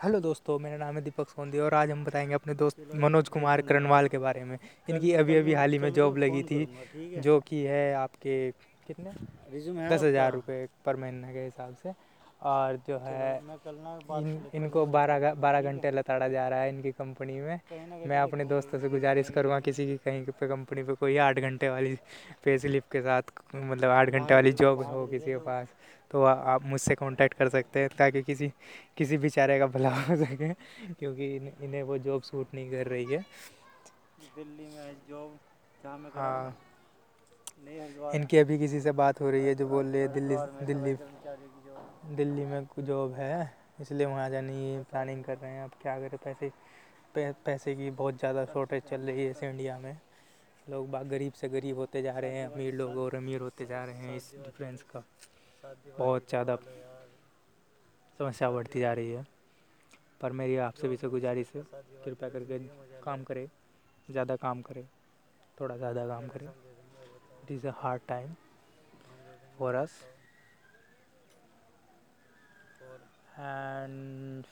Hello दोस्तों मेरा नाम है दीपक सोंदी और आज हम बताएँगे अपने दोस्त मनोज कुमार करनवाल के बारे में। इनकी अभी अभी हाल ही में जॉब लगी थी जो कि है आपके कितने? दस हज़ार रुपये पर महीने के हिसाब से। और जो है इन इनको बारह बारह घंटे लताड़ा जा रहा है इनकी कंपनी में। मैं अपने दोस्तों से गुजारिश करूँगा किसी की कहीं पे कंपनी पे कोई आठ घंटे वाली पे स्लिप के साथ मतलब आठ घंटे वाली जॉब हो किसी के पास। तो आप मुझसे कांटेक्ट कर सकते हैं ताकि किसी किसी बेचारे का भला हो सके क्योंकि इन्हें वो जॉब सूट नहीं कर रही है। दिल्ली में जॉब जहाँ मैं हाँ। इनकी अभी किसी से बात हो रही है जो बोल रही है दिल्ली दिल्ली। दिल्ली में जॉब है इसलिए वहाँ जाने की प्लानिंग कर रहे हैं। अब क्या करें पैसे पैसे की बहुत ज़्यादा शॉर्टेज चल रही है इस इंडिया में। लोग बाग गरीब से गरीब होते जा रहे हैं अमीर लोग और अमीर होते जा रहे हैं इस डिफरेंस का। बहुत ज़्यादा समस्या बढ़ती जा रही है। पर मेरी आपसे भी से गुजारिश है कृपया करके काम करें ज़्यादा काम करें थोड़ा ज़्यादा काम करें। It is a hard time for us and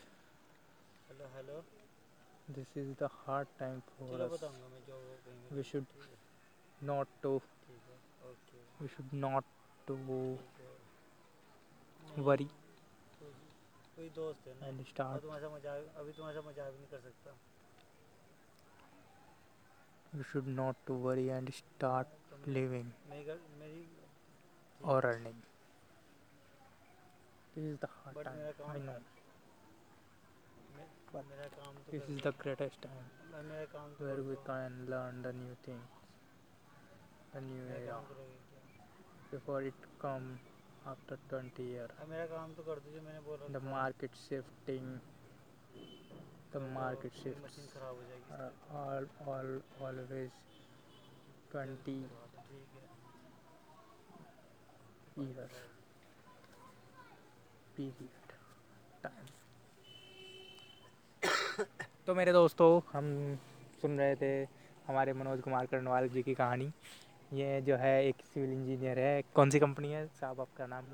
this is this is the hard time for us. we should not to we should worry कोई दोस्त है ना and start तुम्हारा मज़ाक अभी तुम्हारा मज़ाक नहीं कर सकता we should not to worry and start living or earning This is the hard time. I know. But this is the greatest time where we can learn the new things, the new era. Before it come after twenty year तो the market shifting the market shift twenty year period time तो मेरे दोस्तों हम सुन रहे थे हमारे मनोज कुमार करणवाल जी की कहानी। ये जो है एक सिविल इंजीनियर है। कौन सी कंपनी है साहब आपका नाम?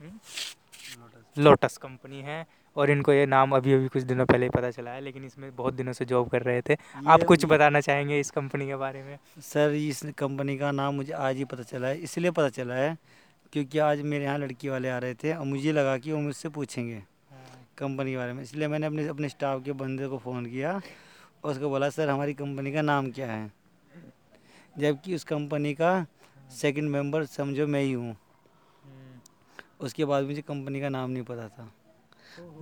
लोटस लोटस कंपनी है और इनको ये नाम अभी अभी कुछ दिनों पहले ही पता चला है लेकिन इसमें बहुत दिनों से जॉब कर रहे थे। आप कुछ बताना चाहेंगे इस कंपनी के बारे में? सर इस कंपनी का नाम मुझे आज ही पता चला है इसलिए पता चला है क्योंकि आज मेरे यहाँ लड़की वाले आ रहे थे और मुझे लगा कि वो मुझसे पूछेंगे कंपनी के बारे में। इसलिए मैंने अपने अपने स्टाफ के बंदे को फ़ोन किया और उसको बोला सर हमारी कंपनी का नाम क्या है? जबकि उस कंपनी का सेकंड मेंबर समझो मैं ही हूँ। उसके बाद मुझे कंपनी का नाम नहीं पता था।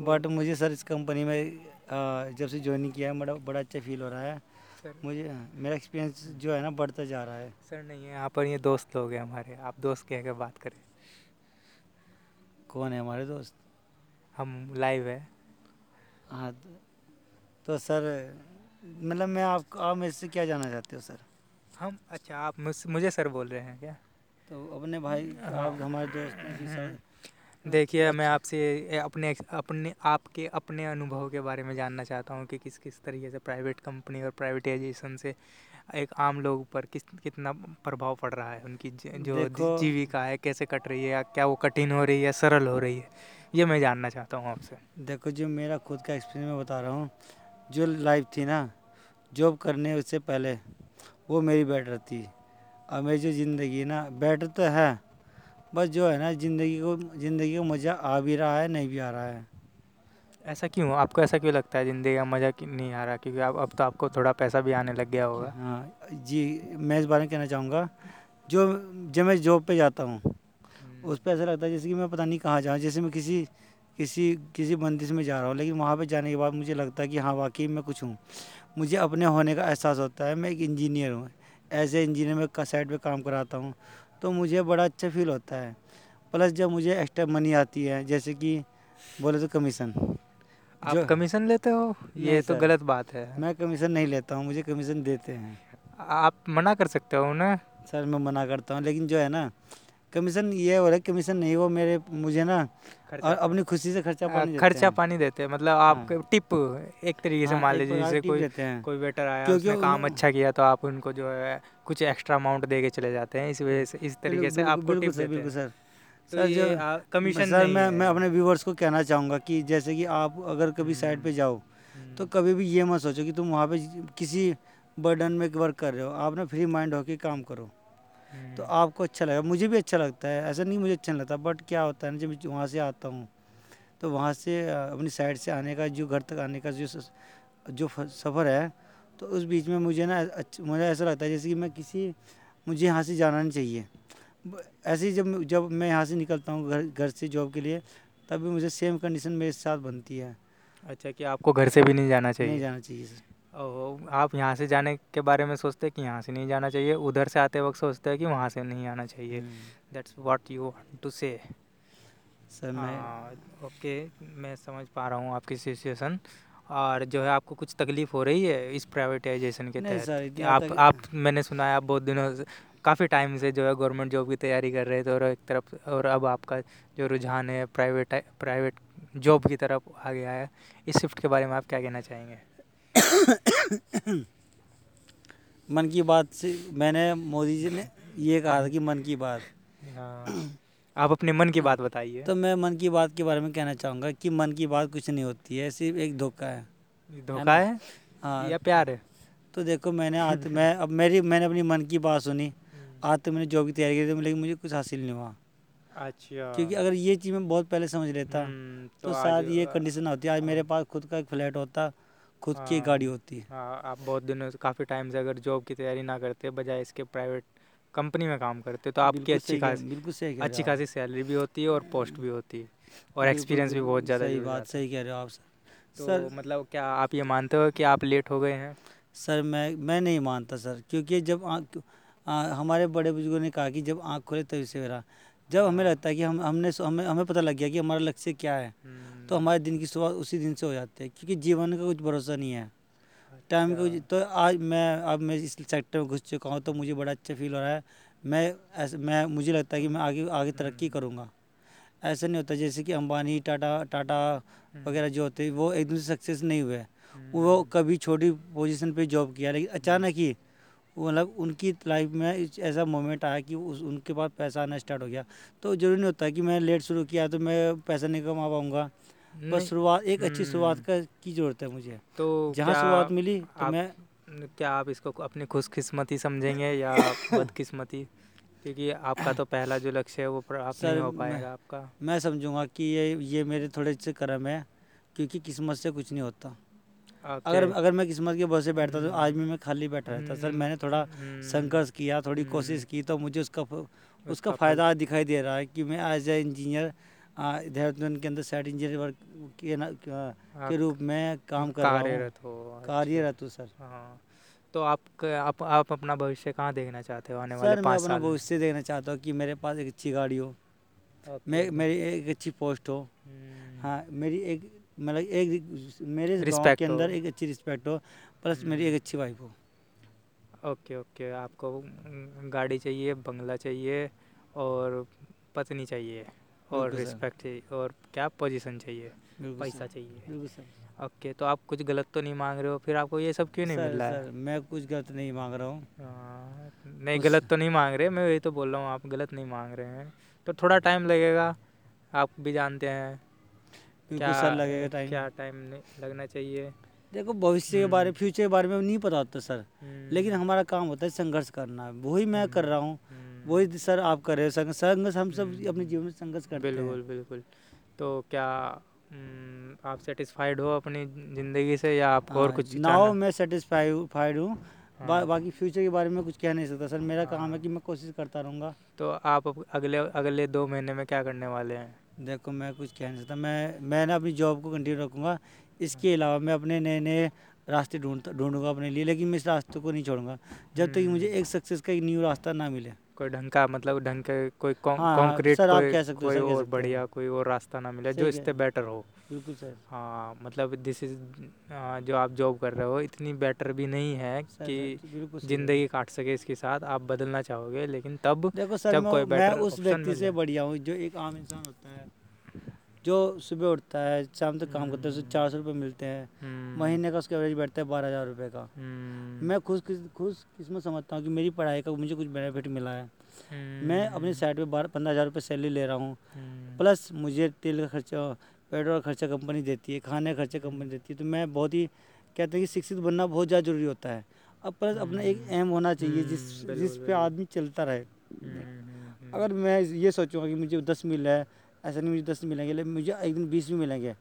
बट मुझे सर इस कंपनी में जब से ज्वाइनिंग किया है बड़ा बड़ा अच्छा फील हो रहा है। मुझे मेरा एक्सपीरियंस जो है ना बढ़ता जा रहा है। सर नहीं है यहाँ पर ये दोस्त लोग हैं हमारे। आप दोस्त कह के बात करें। कौन है हमारे दोस्त? हम लाइव है। हाँ तो सर मतलब मैं आप आप मेरे से क्या जानना चाहते हो सर हम अच्छा आप मुझे सर बोल रहे हैं क्या? तो अपने भाई हाँ। आप हमारे दोस्त देखिए मैं आपसे अपने अपने आपके अपने अनुभव के बारे में जानना चाहता हूँ कि किस किस तरीके से प्राइवेट कंपनी और प्राइवेटाइजेशन से एक आम लोग पर किस कितना प्रभाव पड़ रहा है उनकी जो जीविका है कैसे कट रही है या क्या वो कठिन हो रही है सरल हो रही है ये मैं जानना चाहता हूँ आपसे। देखो जो मेरा खुद का एक्सपीरियंस मैं बता रहा हूँ। जो लाइफ थी ना जॉब करने उससे पहले वो मेरी बेटर थी। और मेरी जो ज़िंदगी ना बेटर तो है बस जो है ना ज़िंदगी को ज़िंदगी का मज़ा आ भी रहा है नहीं भी आ रहा है। ऐसा क्यों? आपको ऐसा क्यों लगता है ज़िंदगी का मज़ा नहीं आ रहा? क्योंकि आप अब तो आपको थोड़ा पैसा भी आने लग गया होगा। हाँ जी मैं इस बारे में कहना चाहूँगा जो जब मैं जॉब पे जाता हूँ हम्म। उस पर ऐसा लगता है जैसे कि मैं पता नहीं कहाँ जाऊँ जैसे मैं किसी किसी किसी बंदिश में जा रहा हूँ लेकिन वहाँ पर जाने के बाद मुझे लगता है कि हाँ वाकई मैं कुछ हूँ। मुझे अपने होने का एहसास होता है मैं एक इंजीनियर हूँ ए इंजीनियर में साइड पे काम कराता हूँ तो मुझे बड़ा अच्छा फील होता है। प्लस जब मुझे एक्स्ट्रा मनी आती है जैसे कि बोले तो कमीशन आप कमीशन लेते हो? ये तो गलत बात है। मैं कमीशन नहीं लेता हूँ मुझे कमीशन देते हैं। आप मना कर सकते हो ना सर मैं मना करता हूँ लेकिन जो है ना कमीशन ये हो रहा है कमीशन नहीं वो मेरे मुझे ना और अपनी खुशी से खर्चा पानी खर्चा पानी देते हैं मतलब आप हाँ। टिप एक तरीके से हाँ, मान लीजिए जैसे कोई कोई वेटर आया उसने काम अच्छा किया तो आप उनको जो है कुछ एक्स्ट्रा अमाउंट दे के चले जाते हैं इस वजह से इस तरीके से आपको टिप देते हैं। सर। तो सर जो कमीशन सर मैं मैं अपने व्यूवर्स को कहना चाहूँगा कि जैसे कि आप अगर कभी साइड पे जाओ तो कभी भी ये मत सोचो कि तुम वहाँ पे किसी बर्डन में वर्क कर रहे हो। आप ना फ्री माइंड होकर काम करो। तो आपको अच्छा लगेगा मुझे भी अच्छा लगता है। ऐसा नहीं मुझे अच्छा नहीं लगता बट क्या होता है ना जब वहाँ से आता हूँ तो वहाँ से अपनी साइड से आने का जो घर तक आने का जो जो सफ़र है तो उस बीच में मुझे ना मुझे ऐसा लगता है जैसे कि मैं किसी मुझे यहाँ से जाना नहीं चाहिए। ऐसे ही जब जब मैं यहाँ से निकलता हूँ घर घर से जॉब के लिए तब भी मुझे सेम कंडीशन मेरे साथ बनती है। अच्छा कि आपको घर से भी नहीं जाना चाहिए। नहीं जाना चाहिए सर ओह आप यहाँ से जाने के बारे में सोचते हैं कि यहाँ से नहीं जाना चाहिए उधर से आते वक्त सोचते हैं कि वहाँ से नहीं आना चाहिए। That's what you want to say sir मैं ओके मैं समझ पा रहा हूँ आपकी सिचुएशन और जो है आपको कुछ तकलीफ़ हो रही है इस प्राइवेटाइजेशन के तहत? आप आप मैंने सुना है आप बहुत दिनों से काफ़ी टाइम से जो है गवर्नमेंट जॉब की तैयारी कर रहे थे और एक तरफ़ और अब आपका जो रुझान है प्राइवेट प्राइवेट जॉब की तरफ़ आ गया है। इस शिफ्ट के बारे में आप क्या कहना चाहेंगे? मन की बात से मैंने मोदी जी ने ये कहा था कि मन की बात। हाँ। आप अपने मन की बात बताइए। तो मैं मन की बात के बारे में कहना चाहूँगा कि मन की बात कुछ नहीं होती है सिर्फ़ एक धोखा है। धोखा है हाँ? या प्यार है? तो देखो मैंने आज मैं अब मेरी मैंने अपनी मन की बात सुनी। हम्म। आज तो मैंने जॉब की तैयारी की थी लेकिन मुझे कुछ हासिल नहीं हुआ। अच्छा। क्योंकि अगर ये चीज़ मैं बहुत पहले समझ लेता हम्म, तो शायद ये कंडीशन होती। आज मेरे पास खुद का एक फ्लैट होता खुद की हाँ। गाड़ी होती है। हाँ आप बहुत दिनों से काफ़ी टाइम से अगर जॉब की तैयारी ना करते बजाय इसके प्राइवेट कंपनी में काम करते तो आपकी अच्छी खासी बिल्कुल सही अच्छी खासी सैलरी भी होती है और पोस्ट भी होती है। और एक्सपीरियंस भी बहुत ज़्यादा सही बात सही कह रहे हो आप सर। तो सर मतलब क्या आप ये मानते हो कि आप लेट हो गए हैं? सर मैं मैं नहीं मानता सर क्योंकि जब आँख हमारे बड़े बुज़ुर्गों ने कहा कि जब आँख खोले तभी सवेरा जब हमें लगता है कि हम हमने हमें हमें पता लग गया कि हमारा लक्ष्य क्या है। हम्म, तो हमारे दिन की शुरुआत उसी दिन से हो जाती है क्योंकि जीवन का कुछ भरोसा नहीं है। टाइम का कुछ- तो आज मैं अब मैं इस सेक्टर में घुस चुका हूँ तो मुझे बड़ा अच्छा फील हो रहा है। मैं ऐसे मैं मुझे लगता है कि मैं आगे आगे तरक्की हम्म। करूँगा। ऐसा नहीं होता जैसे कि अंबानी टाटा टाटा हम्म, वगैरह जो होते हैं वो एकदम से सक्सेस नहीं हुए। हम्म, वो कभी छोटी पोजीशन पे जॉब किया लेकिन अचानक ही मतलब उनकी लाइफ में ऐसा मोमेंट आया कि उस उनके पास पैसा आना स्टार्ट हो गया। तो ज़रूरी नहीं होता कि मैं लेट शुरू किया तो मैं पैसा नहीं कमा पाऊँगा। बस शुरुआत एक अच्छी शुरुआत हम्म, का की ज़रूरत है मुझे। तो जहाँ शुरुआत मिली तो आप- मैं क्या आप इसको अपनी खुशकिस्मती समझेंगे या बदकिस्मती? क्योंकि आपका तो पहला जो लक्ष्य है वो प्राप्त नहीं हो पाएगा मैं- आपका। मैं समझूँगा कि ये ये मेरे थोड़े से कर्म है क्योंकि किस्मत से कुछ नहीं होता। Okay. अगर अगर मैं किस्मत के भरोसे बैठता तो आज भी मैं खाली बैठा रहता। सर हम्म, मैंने थोड़ा हम्म, संघर्ष किया थोड़ी हम्म, कोशिश की तो मुझे उसका उसका फ़ायदा दिखाई दे रहा है कि मैं एज ए इंजीनियर देहरादून के अंदर साइड इंजीनियर वर्क के ना के आप रूप में काम कर रहा हूँ। कार्यरत हो अच्छा, कार्यरत हूँ सर हाँ। तो आप आप आप अपना भविष्य कहाँ देखना चाहते हो आने वाले सर मैं अपना भविष्य देखना चाहता हूँ कि मेरे पास एक अच्छी गाड़ी हो। मैं मेरी एक अच्छी पोस्ट हो। हम्म, हाँ मेरी एक मतलब एक मेरे Respect के अंदर एक अच्छी रिस्पेक्ट हो प्लस मेरी एक अच्छी वाइफ हो। Okay okay. आपको गाड़ी चाहिए बंगला चाहिए और पत्नी चाहिए। और रिस्पेक्ट चाहिए। और क्या पोजीशन चाहिए? पैसा चाहिए। ओके तो आप कुछ गलत तो नहीं मांग रहे हो? फिर आपको ये सब क्यों नहीं मिल रहा है? सर मैं कुछ गलत नहीं मांग रहा हूँ। हाँ, नहीं गलत तो नहीं मांग रहे मैं वही तो बोल रहा हूँ आप गलत नहीं मांग रहे हैं। तो थोड़ा टाइम लगेगा आप भी जानते हैं। बिल्कुल सर लगेगा टाइम क्या टाइम लगना चाहिए। देखो भविष्य के बारे फ्यूचर के बारे में नहीं पता होता सर। हम्म, लेकिन हमारा काम होता है संघर्ष करना वही मैं कर रहा हूँ। हम्म, वही सर आप कर रहे हो संघ- संघर्ष हम सब हम्म। अपने जीवन में संघर्ष करते हैं। बिल्कुल बिल्कुल। तो क्या हम्म, आप सेटिस्फाइड हो अपनी ज़िंदगी से या आप और हाँ, कुछ नाउ मैं सेटिस्फाइड हूँ बा, हाँ, बाकी फ्यूचर के बारे में कुछ कह नहीं सकता सर मेरा काम है हाँ। कि मैं कोशिश करता रहूँगा। तो आप अगले अगले दो महीने में क्या करने वाले हैं? देखो मैं कुछ कह नहीं सकता मैं मैं ना अपनी जॉब को कंटिन्यू रखूँगा। इसके अलावा मैं अपने नए नए रास्ते ढूंढता ढूंढूँगा अपने लिए लेकिन मैं इस रास्ते को नहीं छोड़ूँगा। जब तक कि मुझे हम्म। एक सक्सेस का एक न्यू रास्ता ना मिले। कोई ढंग का मतलब ढंग के कोई कॉन्क्रीट हाँ, कॉन्क्रीट कोई कह सकते कोई सर, और बढ़िया कोई और रास्ता ना मिले जो इससे बेटर हो। बिल्कुल सर। हाँ मतलब दिस इज़ जो आप जॉब कर रहे हो इतनी बेटर भी नहीं है कि ज़िंदगी काट सके इसके साथ आप बदलना चाहोगे लेकिन तब देखो सर जब कोई मैं उस व्यक्ति से बढ़िया हूँ जो एक आम इंसान होता है। जो सुबह उठता है शाम तक काम करता है उसे हम्म। चार सौ रुपये मिलते हैं। हम्म, महीने का उसका एवरेज बैठता है बारह हज़ार रुपये का। हम्म, मैं खुश किस खुश किस्मत समझता हूँ कि मेरी पढ़ाई का मुझे कुछ बेनिफिट मिला है। मैं अपनी साइड पे बारह पंद्रह हज़ार रुपये सैलरी ले रहा हूँ। प्लस मुझे तेल का खर्चा पेट्रोल का खर्चा कंपनी देती है खाने का खर्चा कंपनी देती है। तो मैं बहुत ही कहते हैं कि शिक्षित बनना बहुत ज़्यादा ज़रूरी होता है। अब प्लस अपना एक एम होना चाहिए जिस जिस पे आदमी चलता रहे। अगर मैं ये सोचूँगा कि मुझे दस मिल है ऐसा नहीं मुझे दस मिलेंगे लेकिन मुझे एक दिन बीस भी मिलेंगे।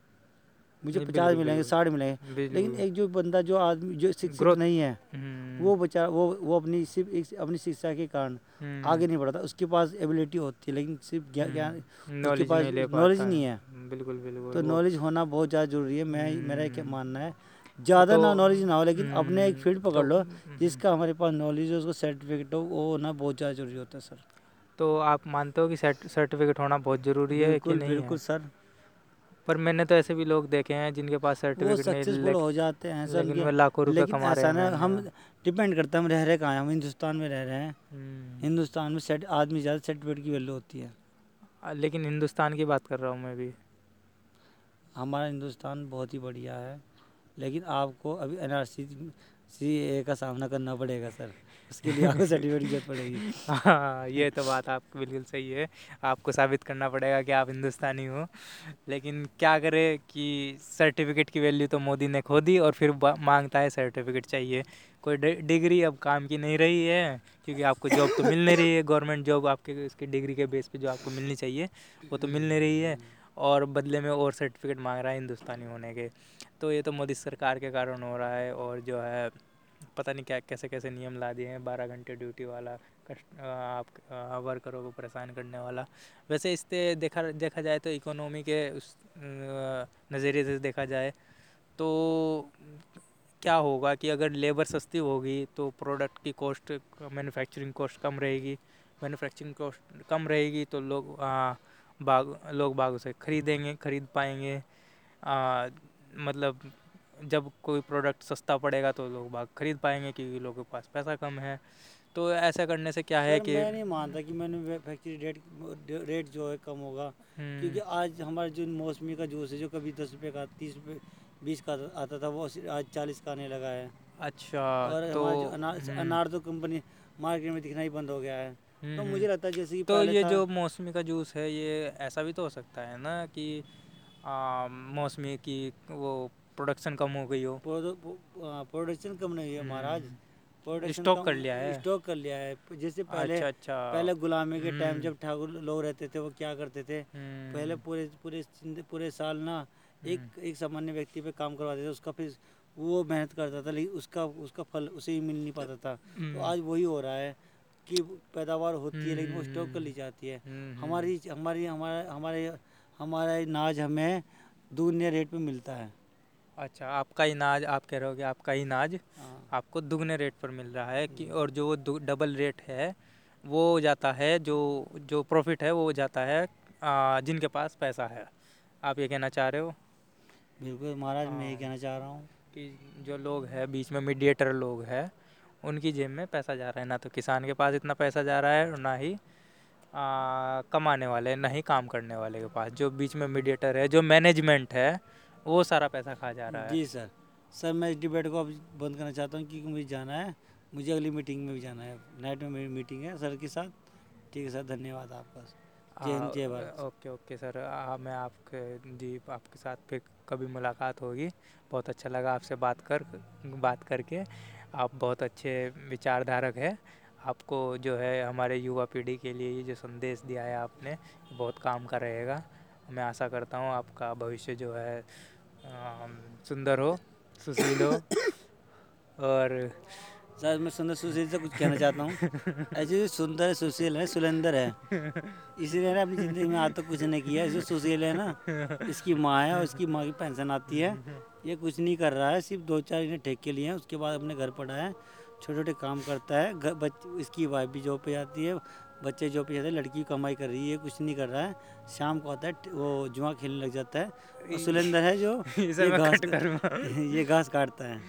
मुझे पचास मिलेंगे साठ मिलेंगे। लेकिन एक जो बंदा जो आदमी जो शिक्षित नहीं है हम्म, वो बचा वो वो अपनी सिर्फ़ एक अपनी शिक्षा के कारण हम्म, आगे नहीं बढ़ता। उसके पास एबिलिटी होती है लेकिन सिर्फ़ ज्ञा- ज्ञान हम्म, knowledge पास पाता नहीं है। बिल्कुल बिल्कुल। तो नॉलेज होना बहुत ज़्यादा ज़रूरी है। मैं मेरा एक। मानना है ज़्यादा तो- ना नॉलेज ना हो लेकिन अपने एक फ़ील्ड पकड़ तो- लो हम्म, जिसका हमारे पास नॉलेज हो उसको सर्टिफिकेट हो वो होना बहुत ज़्यादा ज़रूरी होता है सर तो आप मानते हो कि सर्टिफिकेट होना बहुत ज़रूरी है कि नहीं बिल्कुल सर। पर मैंने तो ऐसे भी लोग देखे हैं जिनके पास सर्टिफिकेट नहीं सक्सेसफुल हो जाते हैं सर लेकिन वो लाखों रुपए कमा रहे हैं। हम डिपेंड करता है हम रह रहे कहाँ हैं? हम हिंदुस्तान में रह रहे हैं। हम्म, हिंदुस्तान में सेट आदमी ज़्यादा सर्टिफिकेट की वैल्यू होती है। लेकिन हिंदुस्तान की बात कर रहा हूँ मैं भी। हमारा हिंदुस्तान बहुत ही बढ़िया है लेकिन आपको अभी एन आर सी ए का सामना करना पड़ेगा, सर। उसके लिए आपको सर्टिफिकेट की पड़ेगी। हाँ ये तो बात आपकी बिल्कुल सही है। आपको साबित करना पड़ेगा कि आप हिंदुस्तानी हो। लेकिन क्या करें कि सर्टिफिकेट की वैल्यू तो मोदी ने खो दी और फिर माँगता है सर्टिफिकेट चाहिए। कोई डिग्री अब काम की नहीं रही है, क्योंकि आपको जॉब तो मिल नहीं रही है। गवर्नमेंट जॉब आपके, उसकी डिग्री के बेस पे जो आपको मिलनी चाहिए, वो तो मिल नहीं रही है। और बदले में और सर्टिफिकेट मांग रहा है हिंदुस्तानी होने के। तो ये तो मोदी सरकार के कारण हो रहा है और जो है पता नहीं क्या कैसे कैसे नियम ला दिए हैं बारह घंटे ड्यूटी वाला कस्ट आप वर्करों को परेशान करने वाला। वैसे इससे देखा देखा जाए तो इकोनॉमी के उस नज़रिए से देखा जाए तो क्या होगा कि अगर लेबर सस्ती होगी तो प्रोडक्ट की कॉस्ट मैन्युफैक्चरिंग कॉस्ट कम रहेगी। मैन्युफैक्चरिंग कॉस्ट कम रहेगी तो लोग आ, बाग लोग बाग उसे खरीदेंगे खरीद पाएँगे। आ, मतलब जब कोई प्रोडक्ट सस्ता पड़ेगा तो लोग बाग खरीद पाएँगे क्योंकि लोगों के पास पैसा कम है। तो ऐसा करने से क्या है कि मैं नहीं मानता कि मैन्युफैक्चरिंग रेट रेट जो है कम होगा। हम्म, क्योंकि आज हमारा जो मौसमी का जूस है जो कभी दस रुपये का तीस रुपये बीस का आता था वो आज चालीस का आने लगा है। अच्छा और तो अनार हम्म, अनार तो कंपनी मार्केट में दिखना ही बंद हो गया है। तो हम्म। मुझे लगता है जैसे कि तो ये जो मौसमी का जूस है ये ऐसा भी तो हो सकता है ना कि मौसमी की वो प्रोडक्शन कम हो गई हो। प्रोडक्शन कम नहीं है महाराज। हम्म, प्रोडक्शन स्टॉक कर लिया है? स्टॉक कर लिया है। जैसे पहले अच्छा अच्छा। पहले गुलामी के टाइम हम्म। जब ठाकुर लोग रहते थे वो क्या करते थे? हम्म, पहले पूरे पूरे पूरे साल ना एक एक सामान्य व्यक्ति पे काम करवाते थे उसका फिर वो मेहनत करता था लेकिन उसका उसका फल उसे ही मिल नहीं पाता था। तो हम्म, आज वही हो रहा है कि पैदावार होती है लेकिन वो स्टॉक कर ली हम्म, जाती है। हम्म, हम्म, हमारी हमारी हमारा हमारे हमारा नाज हमें दुगने रेट पे मिलता है। अच्छा आपका इनाज आप कह रहे हो कि आपका इनाज हाँ। आपको दुगने रेट पर मिल रहा है कि और जो डबल रेट है वो जाता है जो जो प्रॉफिट है वो जाता है आ, जिनके पास पैसा है। आप ये कहना चाह रहे हो? बिल्कुल महाराज मैं ये हाँ। कहना चाह रहा हूँ। कि जो लोग हैं बीच में मीडिएटर लोग हैं उनकी जेब में पैसा जा रहा है। ना तो किसान के पास इतना पैसा जा रहा है और ना ही आ, कमाने वाले ना ही काम करने वाले के पास जो बीच में मीडिएटर है जो मैनेजमेंट है वो सारा पैसा खा जा रहा है। जी सर। सर मैं इस डिबेट को अब बंद करना चाहता हूँ क्योंकि मुझे जाना है। मुझे अगली मीटिंग में भी जाना है। नाइट में मेरी मीटिंग है सर के साथ। ठीक है सर धन्यवाद आपका। जय हिंद जय भारत। Okay okay sir. आ, मैं आपके जी आपके साथ फिर कभी मुलाकात होगी। बहुत अच्छा लगा आपसे बात कर बात करके। आप बहुत अच्छे विचारधारक हैं। आपको जो है हमारे युवा पीढ़ी के लिए ये जो संदेश दिया है आपने बहुत काम का रहेगा। मैं आशा करता हूँ आपका भविष्य जो है सुंदर हो, सुशील हो। और सर मैं सुंदर सुशील से कुछ कहना चाहता हूँ। ऐसे सुंदर सुशील है सुलेंदर है। इसीलिए ना अपनी ज़िंदगी में आज तक कुछ नहीं किया। जो सुशील है ना, इसकी माँ है और इसकी माँ की पेंशन आती है। ये कुछ नहीं कर रहा है, सिर्फ़ दो चार इन्हें ठेके लिए हैं, उसके बाद अपने घर पड़ा है। छोटे छोटे काम करता है घर बच इसकी वाइफ भी जॉब पे जाती है बच्चे जॉब पे जाते हैं लड़की कमाई कर रही है कुछ नहीं कर रहा है शाम को आता है वो जुआ खेलने लग जाता है और सुलेंदर है जो ये घास ये घास काटता है।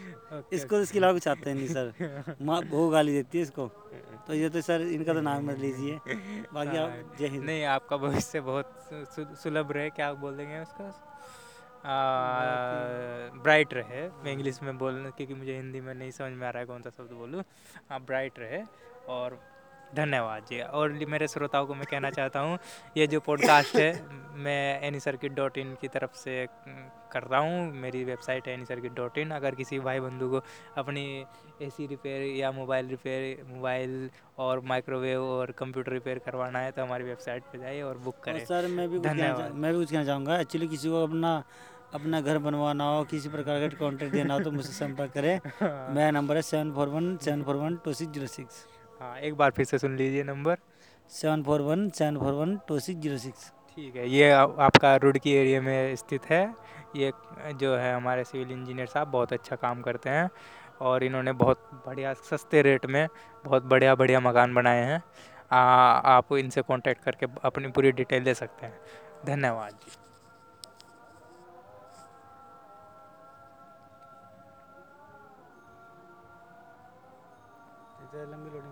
इसको इसके अलावा कुछ आता है नहीं सर। माँ वो गाली देती है इसको। तो ये तो सर इनका तो नाम मत लीजिए। बाकी हाँ, आप जय हिंद। नहीं आपका भविष्य बहुत सुलभ रहे क्या बोल देंगे उसका? ब्राइट रहे। मैं इंग्लिश में बोलना, क्योंकि मुझे हिंदी में नहीं समझ में आ रहा है कौन सा शब्द बोलूँ। हाँ ब्राइट रहे और धन्यवाद जी। और मेरे श्रोताओं को मैं कहना चाहता हूँ ये जो पॉडकास्ट है मैं एनी सर्किट डॉट इन की तरफ़ से कर रहा हूँ। मेरी वेबसाइट है एनी सर्किट डॉट इन अगर किसी भाई बंधु को अपनी एसी रिपेयर या मोबाइल रिपेयर मोबाइल और माइक्रोवेव और कंप्यूटर रिपेयर करवाना है तो हमारी वेबसाइट पर जाइए और बुक करें। सर मैं भी धन्यवाद। मैं भी कुछ कहना चाहूँगा। एक्चुअली किसी को अपना अपना घर बनवाना हो किसी प्रकार का कॉन्ट्रैक्ट देना हो तो मुझसे संपर्क करें। मेरा नंबर है seven four one seven four one two six zero six हाँ एक बार फिर से सुन लीजिए number. Seven four one seven four one two six zero six. ठीक है ये आपका रुड़की एरिया में स्थित है। ये जो है हमारे सिविल इंजीनियर साहब बहुत अच्छा काम करते हैं और इन्होंने बहुत बढ़िया सस्ते रेट में बहुत बढ़िया बढ़िया मकान बनाए हैं। आ, आप इनसे कांटेक्ट करके अपनी पूरी डिटेल दे सकते हैं। धन्यवाद जी। लंबी लोडिंग